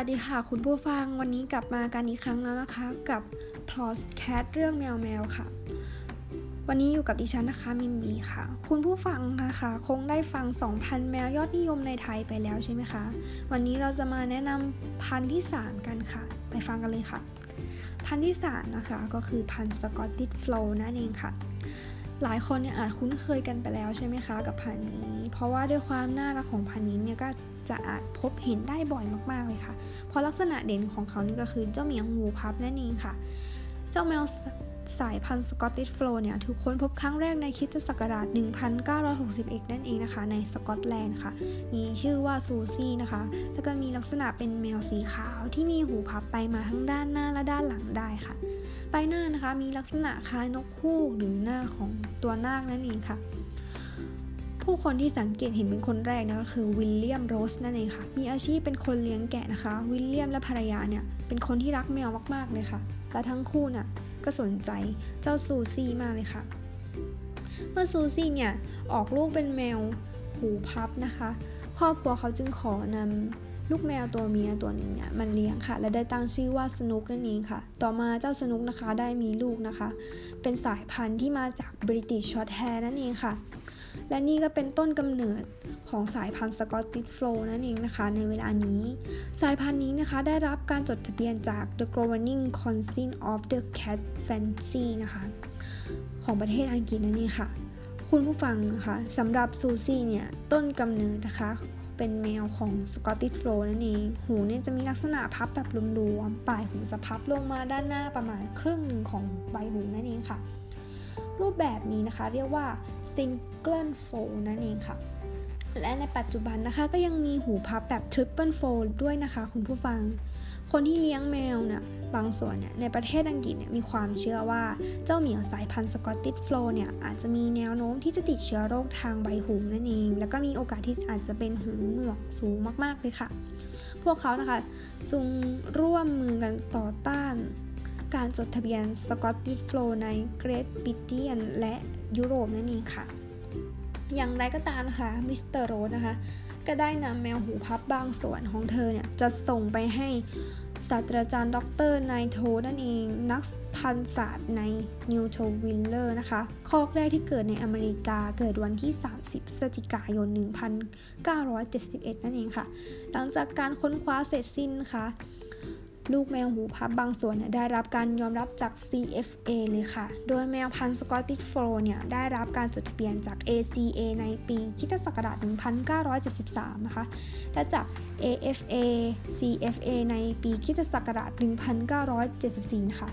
วัสดีค่ะ คุณผู้ฟังวันนี้กลับมากันอีกครั้งแล้วนะคะ กับ p l o s c a t เรื่องแมวแมวค่ะ วันนี้อยู่กับดิฉันนะคะมิมมีค่ะ คุณผู้ฟังนะคะ คงได้ฟัง 2 พันธุ์แมวยอดนิยมในไทยไปแล้วใช่ไหมคะ วันนี้เราจะมาแนะนำพันธุ์ที่ 3 กันค่ะ ไปฟังกันเลยค่ะ พันธุ์ที่ 3 นะคะก็คือพันธุ์ Scottish Fold นั่นเองค่ะ หลายคนเนี่ยอาจคุ้นเคยกันไปแล้วใช่ไหมคะกับพันธุ์นี้ เพราะว่าด้วยความน่ารักของพันธุ์นี้เนี่ยก็จะอาจพบเห็นได้บ่อยมากๆเลยค่ะ เพราะลักษณะเด่นของเขานี่ก็คือเจ้าเหมียวหูพับนั่นเองค่ะ เจ้าแมวสายพันธุ์ Scottish Fold เนี่ยถูกค้นพบครั้งแรกในคริสตศักราช 1961 นั่นเองนะคะ ในสกอตแลนด์ค่ะ มีชื่อว่าซูซี่นะคะ แล้วก็มีลักษณะเป็นแมวสีขาวที่มีหูพับไปมาทั้งด้านหน้าและด้านหลังได้ค่ะ ใบหน้านะคะมีลักษณะคล้ายนกฮูกหรือหน้าของตัวนาคนั่นเองค่ะ ผู้คนที่สังเกตเห็นเป็นคนแรกนะก็คือวิลเลียมโรสนั่นเองค่ะ มีอาชีพเป็นคนเลี้ยงแกะนะคะ วิลเลียมและภรรยาเนี่ยเป็นคนที่รักแมวมากๆเลยค่ะ และทั้งคู่น่ะก็สนใจเจ้าซูซี่มากเลยค่ะ เมื่อซูซี่เนี่ยออกลูกเป็นแมวหูพับนะคะ ครอบครัวเขาจึงขอนำ ลูกแมวตัวเมียตัวหนึ่งเนี่ยมันเลี้ยงค่ะ และได้ตั้งชื่อว่าสนุกนั่นเองค่ะ ต่อมาเจ้าสนุกนะคะได้มีลูกนะคะ เป็นสายพันธุ์ที่มาจาก British Shorthair นั่นเองค่ะ และนี่ก็เป็นต้นกำเนิดของสายพันธุ์ Scottish Fold นั่นเองนะคะ ในเวลานี้ สายพันธุ์นี้นะคะได้รับการจดทะเบียนจาก The Governing Council of the Cat Fancy นะคะ ของประเทศอังกฤษนั่นเองค่ะคุณผู้ฟังนะคะสำหรับซูซี่เนี่ยต้นกำเนิดนะคะ เป็นแมวของ Scottish Fold นั่นเอง หูเนี่ยจะมีลักษณะพับแบบรวมๆ ปลายหูจะพับลงมาด้านหน้าประมาณครึ่งหนึ่งของใบหูนั่นเองค่ะ รูปแบบนี้นะคะเรียกว่า single fold นั่นเองค่ะ และในปัจจุบันนะคะก็ยังมีหูพับแบบ triple fold ด้วยนะคะคุณผู้ฟัง คนที่เลี้ยงแมวเนี่ยบางส่วนเนี่ยในประเทศอังกฤษเนี่ยมีความเชื่อว่าเจ้าเหมียวสายพันธุ์สกอตติชโฟลเนี่ยอาจจะมีแนวโน้มที่จะติดเชื้อโรคทางใบหูนั่นเอง แล้วก็มีโอกาสที่อาจจะเป็นหูหนวกสูงมากๆเลยค่ะ พวกเขานะคะจึงร่วมมือกันต่อต้าน การจดทะเบียน Scottish Fold ในเกรทบริเตนและยุโรปนั่นเองค่ะ อย่างไรก็ตามนะคะมิสเตอร์รอสนะคะก็ได้นำแมวหูพับบางส่วนของเธอเนี่ยจะส่งไปให้ ศาสตราจารย์ ดรไนโทนั่นเอง นักพันธุศาสตร์ในนิวตันวิลล์นะคะ ครอกแรกที่เกิดในอเมริกาเกิดวันที่ 30พฤศจิกายน 1971 นั่นเองค่ะ หลังจากการค้นคว้าเสร็จสิ้นนะคะ ลูกแมวหูพับบางส่วนเนี่ยได้รับการยอมรับจาก CFA เลยค่ะ โดยแมวพันธุ์สกอตติชโฟลเนี่ยได้รับการจดทะเบียนจาก ACA ในปีคิศักราช 1973 นะคะ และจาก AFA CFA ในปีคิศักราช 1974 นะคะ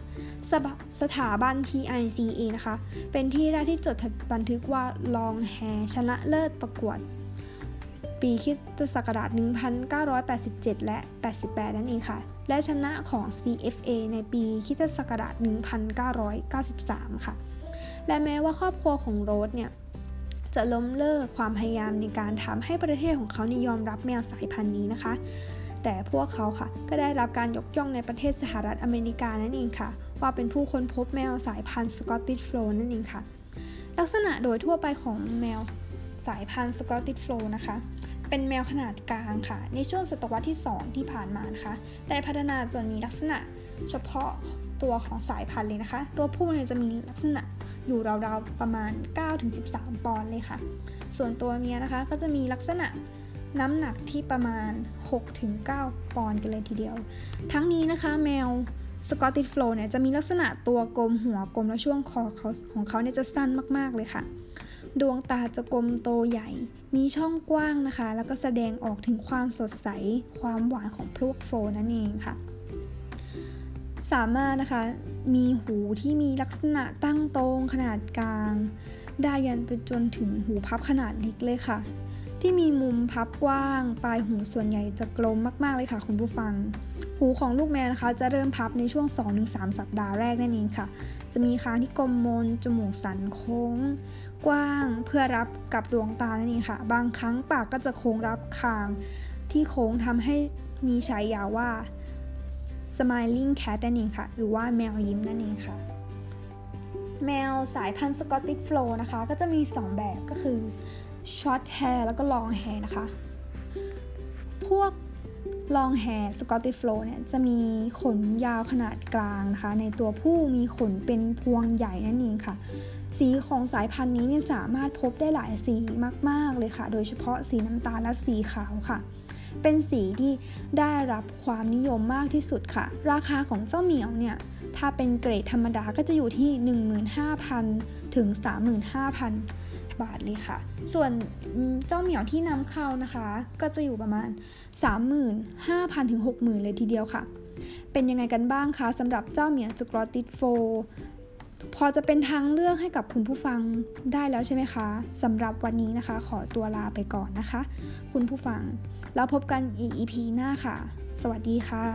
สถาบัน PICA นะคะ เป็นที่แรกที่จดบันทึกว่าลองแฮชนะเลิศประกวด ปีคิสตศักราช 1987 และ 88 นั่นเองค่ะ และชนะของ CFA ในปีคิสตศักราช 1993 ค่ะ และแม้ว่าครอบครัวของโรสเนี่ยจะล้มเลิกความพยายามในการทำให้ประเทศของเขานยอมรับแมวสายพันธุ์นี้นะคะ แต่พวกเขาค่ะ ก็ได้รับการยกย่องในประเทศสหรัฐอเมริกานั่นเองค่ะ ว่าเป็นผู้ค้นพบแมวสายพันธุ์ Scottish Fold นั่นเองค่ะ ลักษณะโดยทั่วไปของแมวสายพันธุ์ Scottish Fold นะคะ เป็นแมวขนาดกลางค่ะ ในช่วงศตวรรษที่ 2 ที่ผ่านมานะคะ ได้พัฒนาจนมีลักษณะเฉพาะตัวของสายพันธุ์เลยนะคะ ตัวผู้เนี่ยจะมีลักษณะอยู่ราวๆประมาณ 9-13 ปอนด์เลยค่ะ ส่วนตัวเมียนะคะก็จะมีลักษณะน้ำหนักที่ประมาณ 6-9 ปอนด์กันเลยทีเดียว ทั้งนี้นะคะแมว Scottish Fold เนี่ยจะมีลักษณะตัวกลมหัวกลมและช่วงคอของเขาเนี่ยจะสั้นมากๆเลยค่ะ ดวงตาจะกลมโตใหญ่ มีช่องกว้างนะคะ แล้วก็แสดงออกถึงความสดใส ความหวานของพวก Fold นั่นเองค่ะ สามารถนะคะ มีหูที่มีลักษณะตั้งตรงขนาดกลาง ได้ยันไปจนถึงหูพับขนาดเล็กเลยค่ะ ที่มีมุมพับกว้าง ปลายหูส่วนใหญ่จะกลมมากๆเลยค่ะคุณผู้ฟัง หูของลูกแมวนะคะ จะเริ่มพับในช่วง 2-3 สัปดาห์แรกนั่นเองค่ะ จะมีคางที่กลมมน จมูกสันโค้ง กว้างเพื่อรับกับดวงตานั่นเองค่ะ บางครั้งปากก็จะโค้งรับคาง ที่โค้งทำให้มีฉายาว่า smiling cat นั่นเองค่ะ หรือว่าแมวยิ้มนั่นเองค่ะ แมวสายพันธุ์ Scottish Fold นะคะ ก็จะมี 2 แบบก็คือ short hair แล้วก็ long hair นะคะ พวก Long Hair Scottish Flow เนี่ยจะมีขนยาวขนาดกลางนะคะ ในตัวผู้มีขนเป็นพวงใหญ่นั่นเองค่ะ สีของสายพันธุ์นี้เนี่ยสามารถพบได้หลายสีมาก ๆ เลยค่ะ โดยเฉพาะสีน้ำตาลและสีขาวค่ะ เป็นสีที่ได้รับความนิยมมากที่สุดค่ะ ราคาของเจ้าเหมียวเนี่ยถ้าเป็นเกรดธรรมดาก็จะอยู่ที่ 15,000 ถึง 35,000 บาทเลยค่ะ ส่วนเจ้าเหมียวที่นำเข้านะคะ ก็จะอยู่ประมาณ 35,000ถึง60,000 เลยทีเดียวค่ะ เป็นยังไงกันบ้างคะสำหรับเจ้าเหมียวสกอตติชโฟพอจะเป็นทางเลือกให้กับคุณผู้ฟังได้แล้วใช่ไหมคะสำหรับวันนี้นะคะ ขอตัวลาไปก่อนนะคะ คุณผู้ฟัง แล้วพบกันอีก EP หน้าค่ะ สวัสดีค่ะ